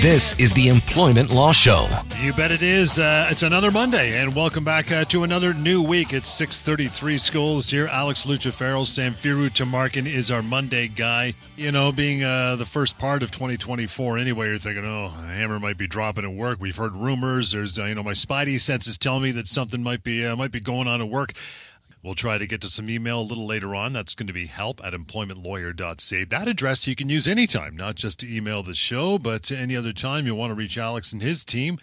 This is the Employment Law Show. You bet it is. Uh, it's another Monday, and welcome back uh, to another new week. It's 6:33 Schols here. Alex Lucifero, Samfiru Tamarkin is our Monday guy. You know, being uh, the first part of 2024. Anyway, you're thinking, oh, Hammer might be dropping at work. We've heard rumors. There's, uh, you know, my Spidey senses tell me that something might be uh, might be going on at work. We'll try to get to some email a little later on. That's going to be help at employmentlawyer.ca. That address you can use anytime, not just to email the show, but to any other time you want to reach Alex and his team.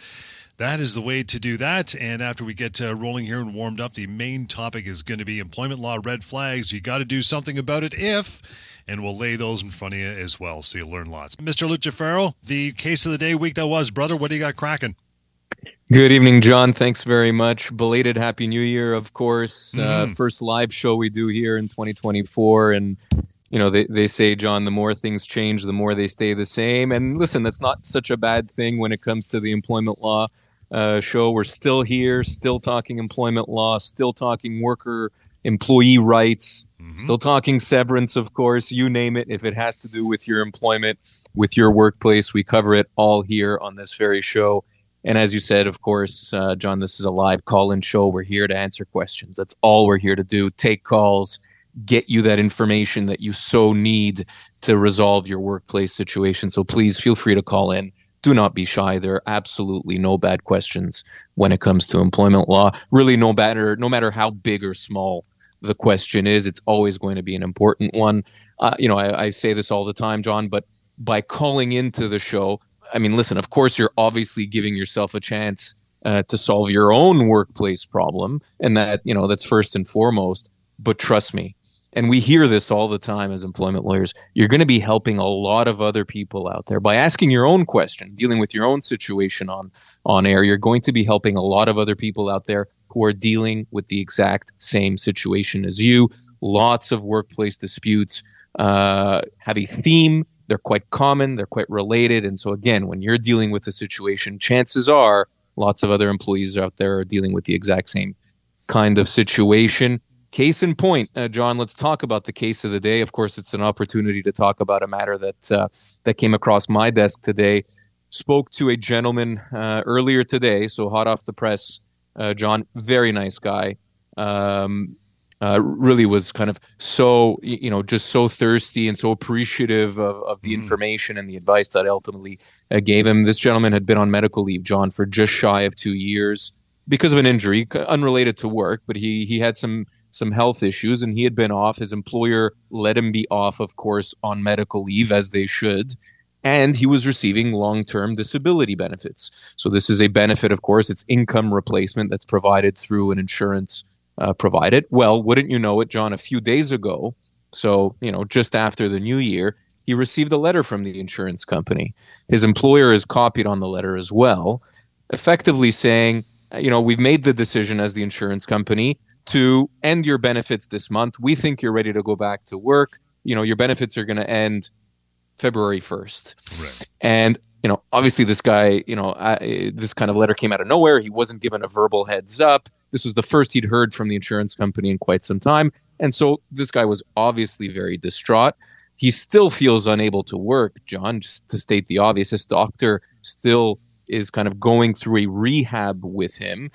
That is the way to do that. And after we get uh, rolling here and warmed up, the main topic is going to be employment law red flags. You got to do something about it if, and we'll lay those in front of you as well, so you'll learn lots. Mr. Lucifero, the case of the day, week that was, brother, what do you got cracking? Good evening, John. Thanks very much. Belated Happy New Year, of course. Uh, first live show we do here in 2024. And, you know, they, they say, John, the more things change, the more they stay the same. And listen, that's not such a bad thing when it comes to the employment law uh, show. We're still here, still talking employment law, still talking worker employee rights, still talking severance, of course. You name it. If it has to do with your employment, with your workplace, we cover it all here on this very show. And as you said, of course, uh, John, this is a live call in show. We're here to answer questions. That's all we're here to do. Take calls, get you that information that you so need to resolve your workplace situation. So please feel free to call in. Do not be shy. There are absolutely no bad questions when it comes to employment law. Really, no matter no matter how big or small the question is, it's always going to be an important one. Uh, you know, I, I say this all the time, John, but by calling into the show, I mean, listen, of course, you're obviously giving yourself a chance uh, to solve your own workplace problem. And that, you know, that's first and foremost. But trust me, and we hear this all the time as employment lawyers, you're going to be helping a lot of other people out there by asking your own question, dealing with your own situation on, on air. You're going to be helping a lot of other people out there who are dealing with the exact same situation as you. Lots of workplace disputes uh, have a theme they're quite common, they're quite related. And so, again, when you're dealing with a situation, chances are lots of other employees out there are dealing with the exact same kind of situation. Case in point, uh, John, let's talk about the case of the day. Of course, it's an opportunity to talk about a matter that uh, that came across my desk today. Spoke to a gentleman uh, earlier today, so hot off the press. Uh, John, very nice guy. Um, uh, really was kind of so you know just so thirsty and so appreciative of, of the information and the advice that I ultimately uh, gave him. This gentleman had been on medical leave, John, for just shy of two years because of an injury unrelated to work, but he he had some some health issues and he had been off. His employer let him be off, of course, on medical leave as they should. And he was receiving long term disability benefits. So, this is a benefit, of course, it's income replacement that's provided through an insurance uh, provided. Well, wouldn't you know it, John, a few days ago, so, you know, just after the new year, he received a letter from the insurance company. His employer is copied on the letter as well, effectively saying, uh, you know, we've made the decision as the insurance company to end your benefits this month. We think you're ready to go back to work. You know, your benefits are going to end February 1st. Right. And you know, obviously, this guy, you know, uh, this kind of letter came out of nowhere. He wasn't given a verbal heads up. This was the first he'd heard from the insurance company in quite some time, and so this guy was obviously very distraught. He still feels unable to work, John. Just to state the obvious, his doctor still is kind of going through a rehab with him.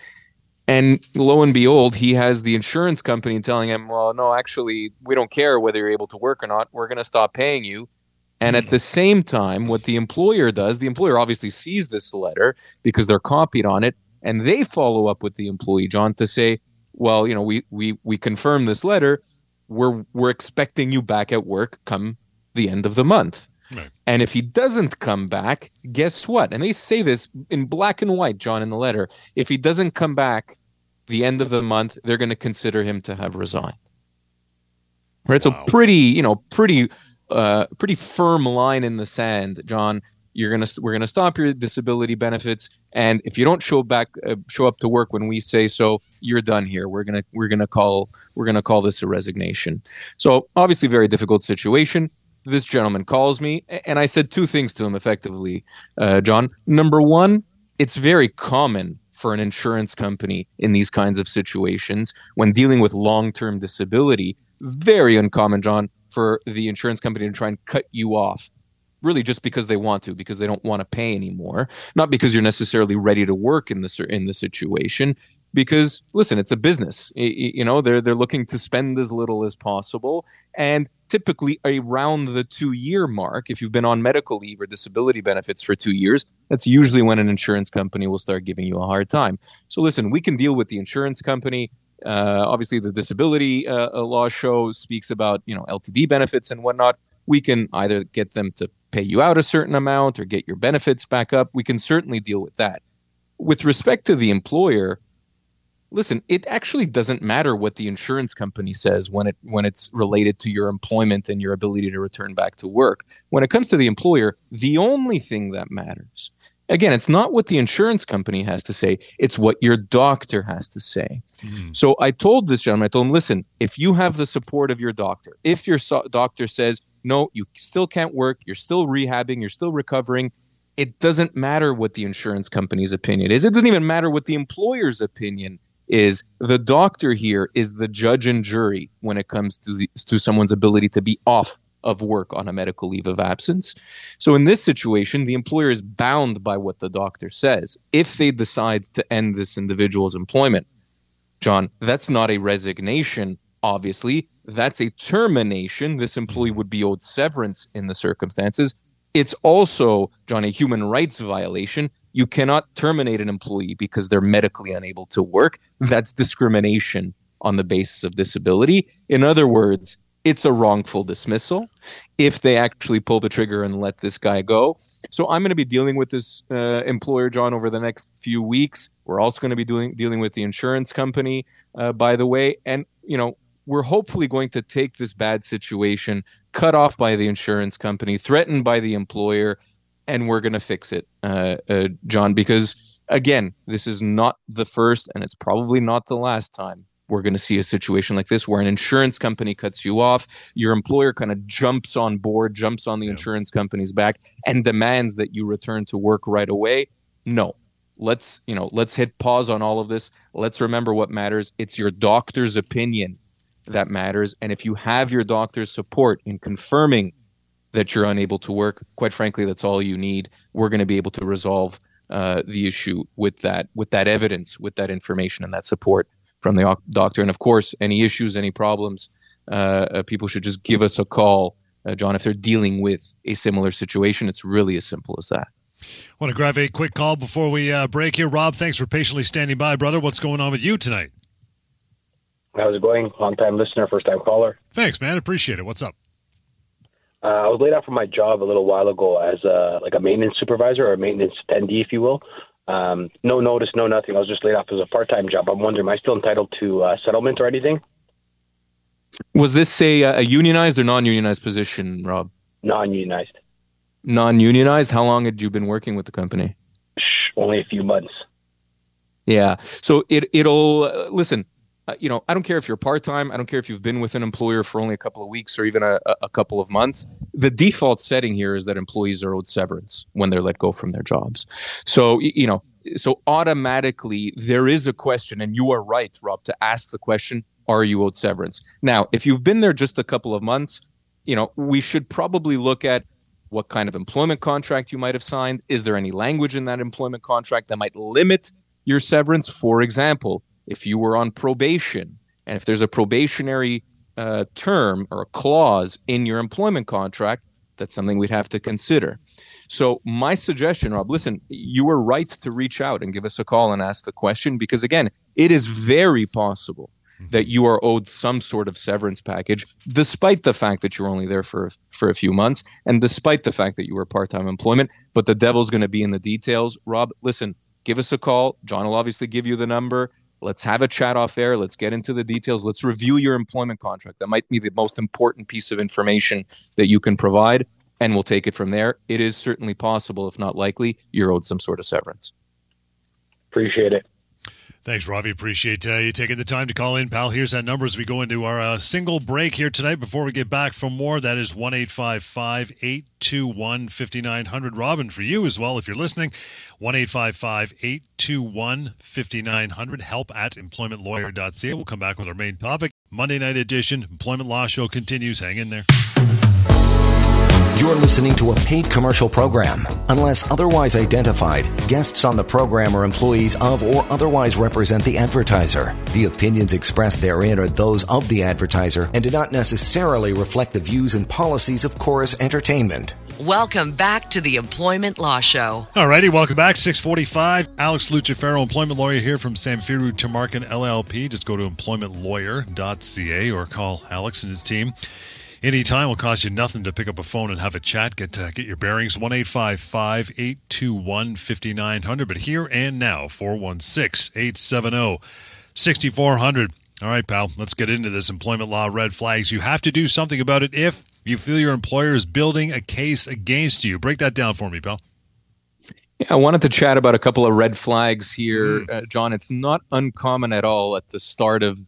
And lo and behold, he has the insurance company telling him, well, no, actually, we don't care whether you're able to work or not. We're going to stop paying you. And at the same time, what the employer does, the employer obviously sees this letter because they're copied on it, and they follow up with the employee, John, to say, well, you know, we we we confirm this letter. We're we're expecting you back at work come the end of the month. Right. And if he doesn't come back, guess what? And they say this in black and white, John, in the letter. If he doesn't come back the end of the month, they're going to consider him to have resigned. Right. Wow. So pretty, you know, pretty, uh, pretty firm line in the sand, John. You're gonna we're gonna stop your disability benefits, and if you don't show back uh, show up to work when we say so, you're done here. We're gonna we're gonna call we're gonna call this a resignation. So obviously, very difficult situation. This gentleman calls me, and I said two things to him effectively, uh, John. Number one, it's very common for an insurance company in these kinds of situations when dealing with long term disability. Very uncommon, John, for the insurance company to try and cut you off really just because they want to because they don't want to pay anymore. Not because you're necessarily ready to work in the in the situation because listen it's a business. You know they're they're looking to spend as little as possible and typically around the 2 year mark if you've been on medical leave or disability benefits for 2 years that's usually when an insurance company will start giving you a hard time. So listen we can deal with the insurance company. Uh, obviously the disability uh, law show speaks about you know ltd benefits and whatnot. We can either get them to pay you out a certain amount or get your benefits back up. We can certainly deal with that. With respect to the employer, listen, it actually doesn't matter what the insurance company says when it when it's related to your employment and your ability to return back to work. When it comes to the employer, the only thing that matters again, it's not what the insurance company has to say, it's what your doctor has to say. Mm. So I told this gentleman, I told him, listen, if you have the support of your doctor, if your so- doctor says, no, you still can't work, you're still rehabbing, you're still recovering, it doesn't matter what the insurance company's opinion is. It doesn't even matter what the employer's opinion is. The doctor here is the judge and jury when it comes to, the, to someone's ability to be off of work on a medical leave of absence. So in this situation, the employer is bound by what the doctor says. If they decide to end this individual's employment, John, that's not a resignation, obviously. That's a termination. This employee would be owed severance in the circumstances. It's also, John, a human rights violation. You cannot terminate an employee because they're medically unable to work. That's discrimination on the basis of disability. In other words, it's a wrongful dismissal if they actually pull the trigger and let this guy go. So I'm going to be dealing with this uh, employer, John, over the next few weeks. We're also going to be doing dealing with the insurance company, uh, by the way, and you know we're hopefully going to take this bad situation, cut off by the insurance company, threatened by the employer, and we're going to fix it, uh, uh, John. Because again, this is not the first, and it's probably not the last time we're going to see a situation like this where an insurance company cuts you off, your employer kind of jumps on board, jumps on the yeah. insurance company's back, and demands that you return to work right away. No. Let's, you know, let's hit pause on all of this. Let's remember what matters. It's your doctor's opinion that matters. And if you have your doctor's support in confirming that you're unable to work, quite frankly, that's all you need. We're going to be able to resolve uh, the issue with that, with that evidence, with that information, and that support from the doctor. And of course, any issues, any problems, uh, uh, people should just give us a call, uh, John, if they're dealing with a similar situation. It's really as simple as that. I Want to grab a quick call before we uh, break here, Rob? Thanks for patiently standing by, brother. What's going on with you tonight? How's it going? Long time listener, first time caller. Thanks, man. Appreciate it. What's up? Uh, I was laid off from my job a little while ago as a like a maintenance supervisor or a maintenance attendee, if you will. Um, no notice, no nothing. I was just laid off as a part-time job. I'm wondering, am I still entitled to uh, settlement or anything? Was this a, a unionized or non-unionized position, Rob? Non-unionized. Non-unionized. How long had you been working with the company? Shh, only a few months. Yeah. So it it'll uh, listen. Uh, you know, I don't care if you're part time. I don't care if you've been with an employer for only a couple of weeks or even a, a couple of months. The default setting here is that employees are owed severance when they're let go from their jobs. So, you know, so automatically there is a question, and you are right, Rob, to ask the question: Are you owed severance? Now, if you've been there just a couple of months, you know, we should probably look at what kind of employment contract you might have signed. Is there any language in that employment contract that might limit your severance? For example, if you were on probation, and if there's a probationary uh, term or a clause in your employment contract, that's something we'd have to consider. So, my suggestion, Rob, listen, you were right to reach out and give us a call and ask the question because, again, it is very possible mm-hmm. that you are owed some sort of severance package, despite the fact that you're only there for for a few months, and despite the fact that you were part time employment. But the devil's going to be in the details. Rob, listen, give us a call. John will obviously give you the number let's have a chat off air. Let's get into the details. Let's review your employment contract. That might be the most important piece of information that you can provide, and we'll take it from there. It is certainly possible, if not likely, you're owed some sort of severance. Appreciate it. Thanks, Ravi. Appreciate uh, you taking the time to call in, pal. Here's that number as we go into our uh, single break here tonight before we get back for more. That is 1 821 5900. Robin, for you as well, if you're listening, 1 821 5900. Help at employmentlawyer.ca. We'll come back with our main topic. Monday night edition, Employment Law Show continues. Hang in there. You're listening to a paid commercial program. Unless otherwise identified, guests on the program are employees of or otherwise represent the advertiser. The opinions expressed therein are those of the advertiser and do not necessarily reflect the views and policies of Chorus Entertainment. Welcome back to the Employment Law Show. Alrighty, welcome back. 645. Alex Lucifero, employment lawyer here from Samfiru Tamarkin LLP. Just go to employmentlawyer.ca or call Alex and his team. Anytime will cost you nothing to pick up a phone and have a chat. Get uh, get your bearings. One eight five five eight two one fifty nine hundred. But here and now, 416 870 6400. All right, pal, let's get into this employment law red flags. You have to do something about it if you feel your employer is building a case against you. Break that down for me, pal. Yeah, I wanted to chat about a couple of red flags here, mm-hmm. uh, John. It's not uncommon at all at the start of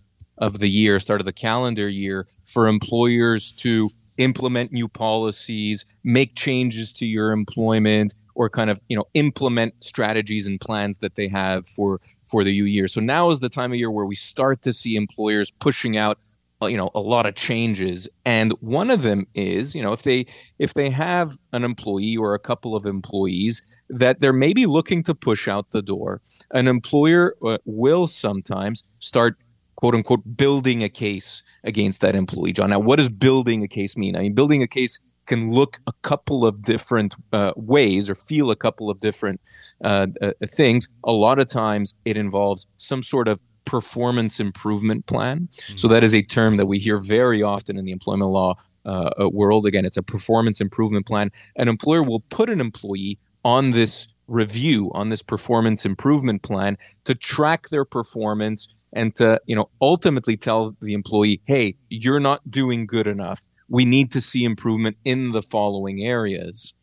of the year, start of the calendar year, for employers to implement new policies, make changes to your employment, or kind of you know implement strategies and plans that they have for for the new year. So now is the time of year where we start to see employers pushing out uh, you know a lot of changes and one of them is you know if they if they have an employee or a couple of employees that they're maybe looking to push out the door an employer uh, will sometimes start quote unquote building a case against that employee. John, now what does building a case mean? I mean, building a case can look a couple of different uh, ways or feel a couple of different uh, uh, things. A lot of times it involves some sort of performance improvement plan. Mm-hmm. So that is a term that we hear very often in the employment law uh, world. Again, it's a performance improvement plan. An employer will put an employee on this review, on this performance improvement plan to track their performance and to you know ultimately tell the employee hey you're not doing good enough. We need to see improvement in the following areas.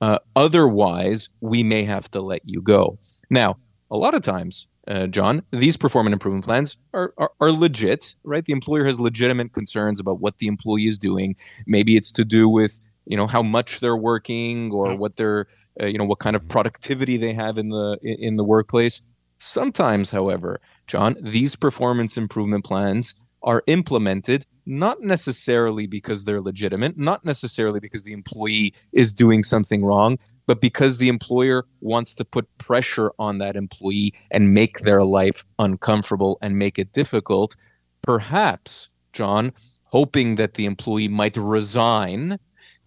Uh, otherwise we may have to let you go. Now a lot of times uh, john these performance improvement plans are, are, are legit right? The employer has legitimate concerns about what the employee is doing. Maybe it's to do with you know how much they're working or what they're uh, you know what kind of productivity they have in the in the workplace. Sometimes however John, these performance improvement plans are implemented not necessarily because they're legitimate, not necessarily because the employee is doing something wrong, but because the employer wants to put pressure on that employee and make their life uncomfortable and make it difficult. Perhaps, John, hoping that the employee might resign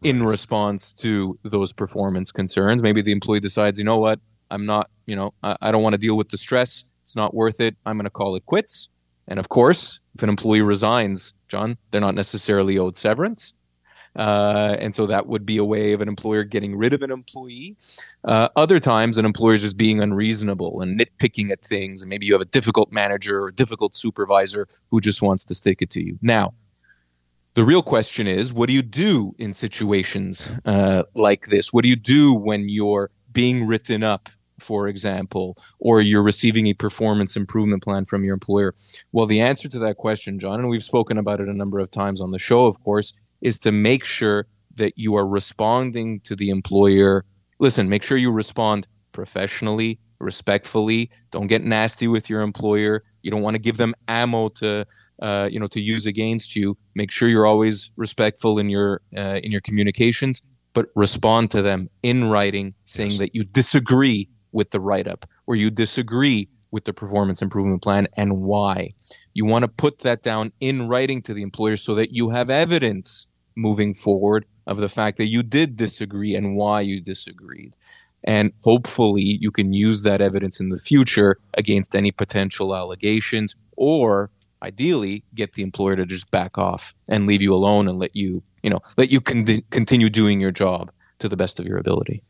in response to those performance concerns. Maybe the employee decides, you know what, I'm not, you know, I, I don't want to deal with the stress. It's not worth it. I'm going to call it quits. And of course, if an employee resigns, John, they're not necessarily owed severance. Uh, and so that would be a way of an employer getting rid of an employee. Uh, other times, an employer is just being unreasonable and nitpicking at things. And maybe you have a difficult manager or difficult supervisor who just wants to stick it to you. Now, the real question is what do you do in situations uh, like this? What do you do when you're being written up for example, or you're receiving a performance improvement plan from your employer? Well, the answer to that question, John, and we've spoken about it a number of times on the show, of course, is to make sure that you are responding to the employer. Listen, make sure you respond professionally, respectfully. Don't get nasty with your employer. You don't want to give them ammo to uh, you know to use against you. Make sure you're always respectful in your uh, in your communications, but respond to them in writing, saying yes. that you disagree with the write up where you disagree with the performance improvement plan and why. You want to put that down in writing to the employer so that you have evidence moving forward of the fact that you did disagree and why you disagreed. And hopefully, you can use that evidence in the future against any potential allegations, or ideally, get the employer to just back off and leave you alone and let you, you know, let you con- continue doing your job to the best of your ability.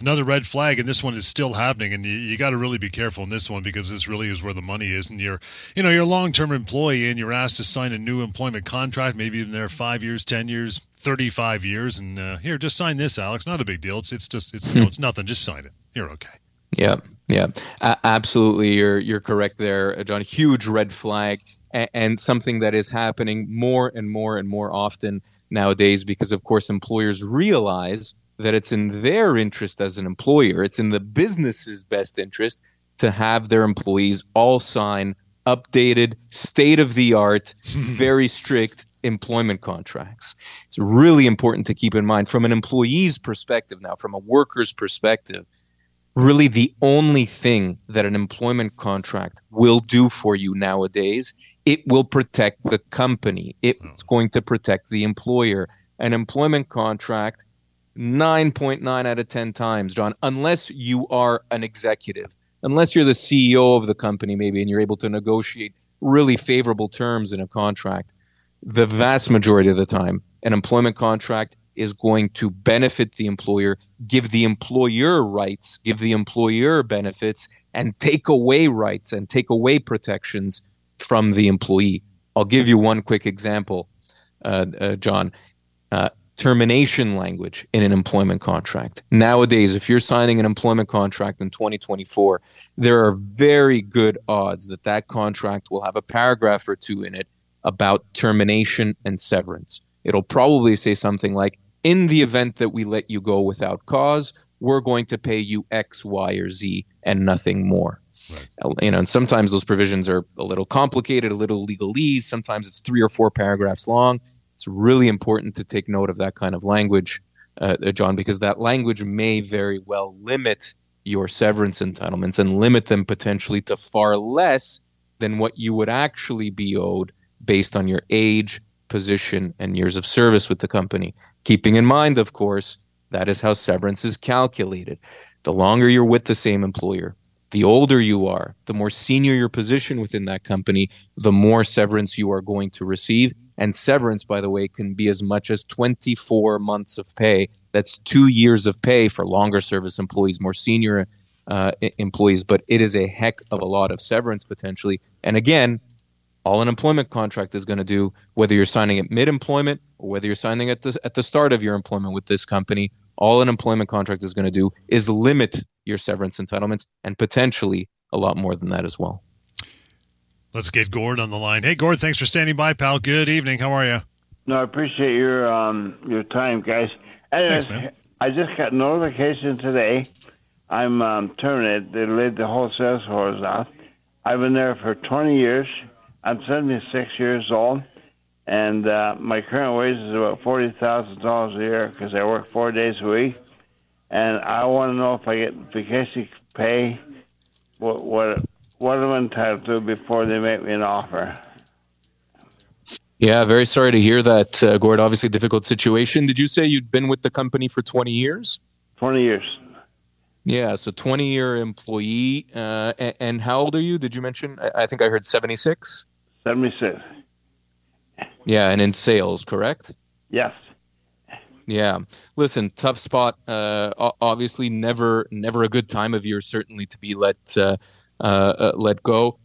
Another red flag, and this one is still happening. And you, you got to really be careful in this one because this really is where the money is. And you're, you know, you're a long-term employee, and you're asked to sign a new employment contract. Maybe been there five years, ten years, thirty-five years, and uh, here, just sign this, Alex. Not a big deal. It's it's just it's it's nothing. Just sign it. You're okay. Yeah, yeah, a- absolutely. You're you're correct there, John. Huge red flag, and something that is happening more and more and more often nowadays because, of course, employers realize that it's in their interest as an employer, it's in the business's best interest to have their employees all sign updated, state of the art, very strict employment contracts. It's really important to keep in mind from an employee's perspective now, from a worker's perspective really the only thing that an employment contract will do for you nowadays it will protect the company. It's hmm. going to protect the employer. An employment contract 9.9 out of 10 times john unless you are an executive unless you're the ceo of the company maybe and you're able to negotiate really favorable terms in a contract the vast majority of the time an employment contract is going to benefit the employer, give the employer rights, give the employer benefits, and take away rights and take away protections from the employee. I'll give you one quick example, uh, uh, John. Uh, termination language in an employment contract. Nowadays, if you're signing an employment contract in 2024, there are very good odds that that contract will have a paragraph or two in it about termination and severance. It'll probably say something like, in the event that we let you go without cause, we're going to pay you X, Y, or Z and nothing more. Right. Uh, you know, and sometimes those provisions are a little complicated, a little legalese. Sometimes it's three or four paragraphs long. It's really important to take note of that kind of language, uh, John, because that language may very well limit your severance entitlements and limit them potentially to far less than what you would actually be owed based on your age, position, and years of service with the company. Keeping in mind, of course, that is how severance is calculated. The longer you're with the same employer, the older you are, the more senior your position within that company, the more severance you are going to receive. And severance, by the way, can be as much as 24 months of pay. That's two years of pay for longer service employees, more senior uh, employees, but it is a heck of a lot of severance potentially. And again, all an employment contract is going to do, whether you're signing at mid employment or whether you're signing at the, at the start of your employment with this company, all an employment contract is going to do is limit your severance entitlements and potentially a lot more than that as well. Let's get Gord on the line. Hey, Gord, thanks for standing by, pal. Good evening. How are you? No, I appreciate your um, your time, guys. Anyways, thanks, man. I just got notification today. I'm um, terminated. They laid the whole sales force off. I've been there for 20 years. I'm 76 years old, and uh, my current wage is about forty thousand dollars a year because I work four days a week. And I want to know if I get vacation pay, what what what am I entitled to before they make me an offer. Yeah, very sorry to hear that, uh, Gord. Obviously, difficult situation. Did you say you'd been with the company for 20 years? 20 years. Yeah, so 20 year employee. Uh, and, and, how old are you? Did you mention? I, I think I heard 76. 76. Yeah, and in sales, correct? Yes. Yeah. Listen, tough spot. Uh, obviously, never, never a good time of year. Certainly to be let, uh, let go.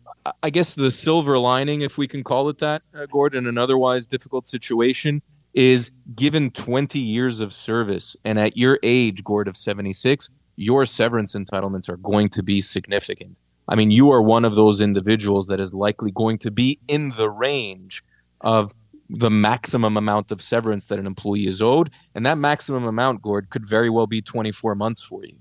I guess the silver lining, if we can call it that, uh, Gordon, an otherwise difficult situation, is given 20 years of service, and at your age, Gord of 76, your severance entitlements are going to be significant. I mean, you are one of those individuals that is likely going to be in the range of the maximum amount of severance that an employee is owed. And that maximum amount, Gord, could very well be 24 months for you.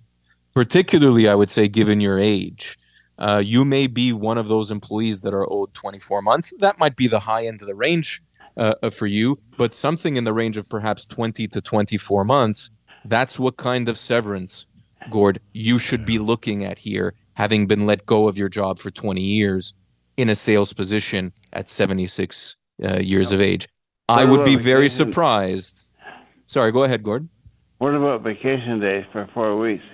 Particularly, I would say, given your age. Uh, you may be one of those employees that are owed 24 months. That might be the high end of the range uh, uh for you, but something in the range of perhaps 20 to 24 months, that's what kind of severance, Gord, you should be looking at here having been let go of your job for 20 years in a sales position at 76 uh, years of age. I would be very surprised. Sorry, go ahead, Gordon. What about vacation days for four weeks?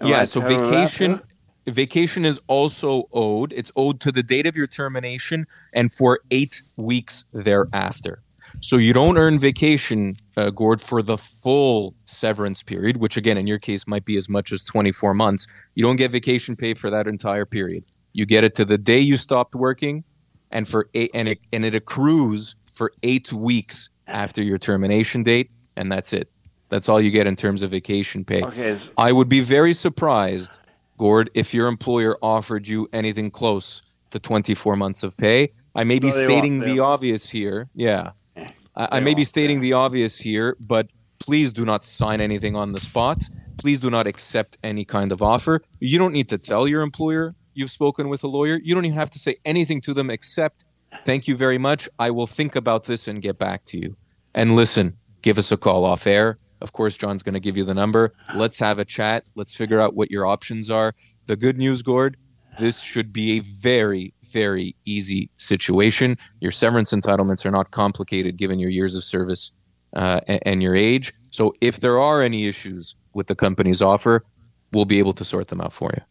Am yeah, so vacation vacation is also owed. It's owed to the date of your termination and for eight weeks thereafter. So you don't earn vacation uh, Gord, for the full severance period, which again, in your case, might be as much as 24 months, you don't get vacation pay for that entire period. You get it to the day you stopped working, and for eight, and it, and it accrues for eight weeks after your termination date, and that's it. That's all you get in terms of vacation pay. Okay. I would be very surprised, Gord, if your employer offered you anything close to 24 months of pay. I may be No, stating the obvious here. Yeah. I, I may be stating the obvious here, but please do not sign anything on the spot. Please do not accept any kind of offer. You don't need to tell your employer you've spoken with a lawyer. You don't even have to say anything to them except, thank you very much. I will think about this and get back to you. And listen, give us a call off air. Of course, John's going to give you the number. Let's have a chat. Let's figure out what your options are. The good news, Gord, this should be a very, very easy situation. Your severance entitlements are not complicated given your years of service uh, and, and your age. So if there are any issues with the company's offer, we'll be able to sort them out for you.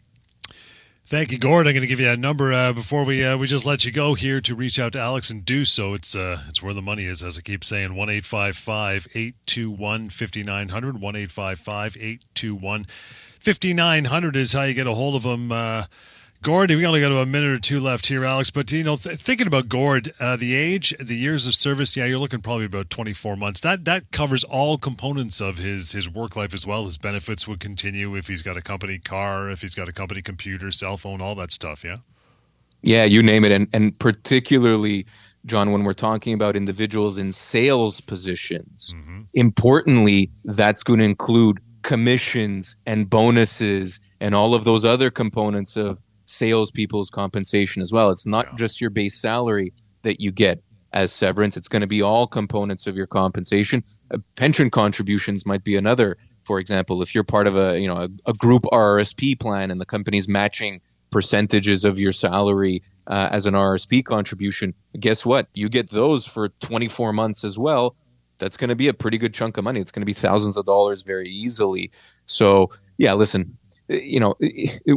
Thank you, Gord. I'm going to give you a number uh, before we uh, we just let you go here to reach out to Alex and do so. It's uh, it's where the money is, as I keep saying. One eight five five eight two one fifty nine hundred. One eight five five eight two one fifty nine hundred is how you get a hold of them. Gord, we only got about a minute or two left here, Alex. But you know, th- thinking about Gord, uh, the age, the years of service, yeah, you're looking probably about 24 months. That that covers all components of his his work life as well. His benefits would continue if he's got a company car, if he's got a company computer, cell phone, all that stuff. Yeah. Yeah, you name it. And, and particularly, John, when we're talking about individuals in sales positions, importantly, that's going to include commissions and bonuses and all of those other components of salespeople's compensation as well. It's not just your base salary that you get as severance, it's going to be all components of your compensation. Uh, pension contributions might be another. For example, if you're part of a you know a, a group RRSP plan and the company's matching percentages of your salary uh, as an RSP contribution, guess what? You get those for 24 months as well. That's going to be a pretty good chunk of money. It's going to be thousands of dollars very easily. So, yeah, listen, you know,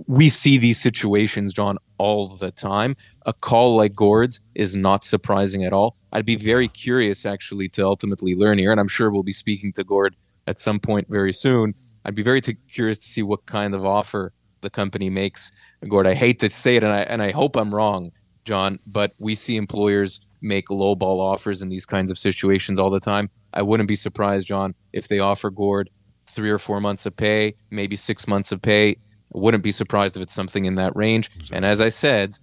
we see these situations, John, all the time. A call like Gord's is not surprising at all. I'd be very curious, actually, to ultimately learn here, and I'm sure we'll be speaking to Gord at some point very soon. I'd be very t- curious to see what kind of offer the company makes. Gord, I hate to say it, and I and I hope I'm wrong, John, but we see employers make lowball offers in these kinds of situations all the time. I wouldn't be surprised, John, if they offer Gord three or four months of pay, maybe six months of pay. I wouldn't be surprised if it's something in that range. And as I said,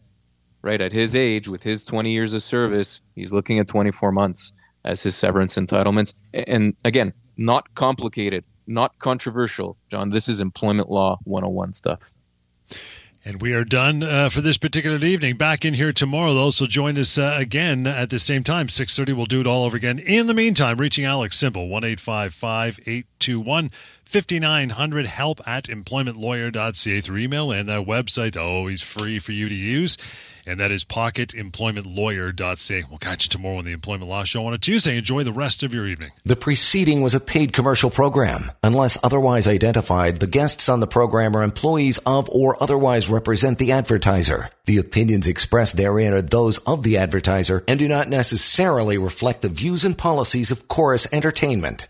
right at his age, with his 20 years of service, he's looking at 24 months as his severance entitlements. And again, not complicated, not controversial, John. This is employment law 101 stuff. And we are done uh, for this particular evening. Back in here tomorrow, though, so join us uh, again at the same time, 6.30. We'll do it all over again. In the meantime, reaching Alex, simple, 1-855-821-5900, help at employmentlawyer.ca through email, and that website, always free for you to use, and that is pocketemploymentlawyer.ca. We'll catch you tomorrow on the Employment Law Show on a Tuesday. Enjoy the rest of your evening. The preceding was a paid commercial program. Unless otherwise identified, the guests on the program are employees of or otherwise represent the advertiser. The opinions expressed therein are those of the advertiser and do not necessarily reflect the views and policies of Chorus Entertainment.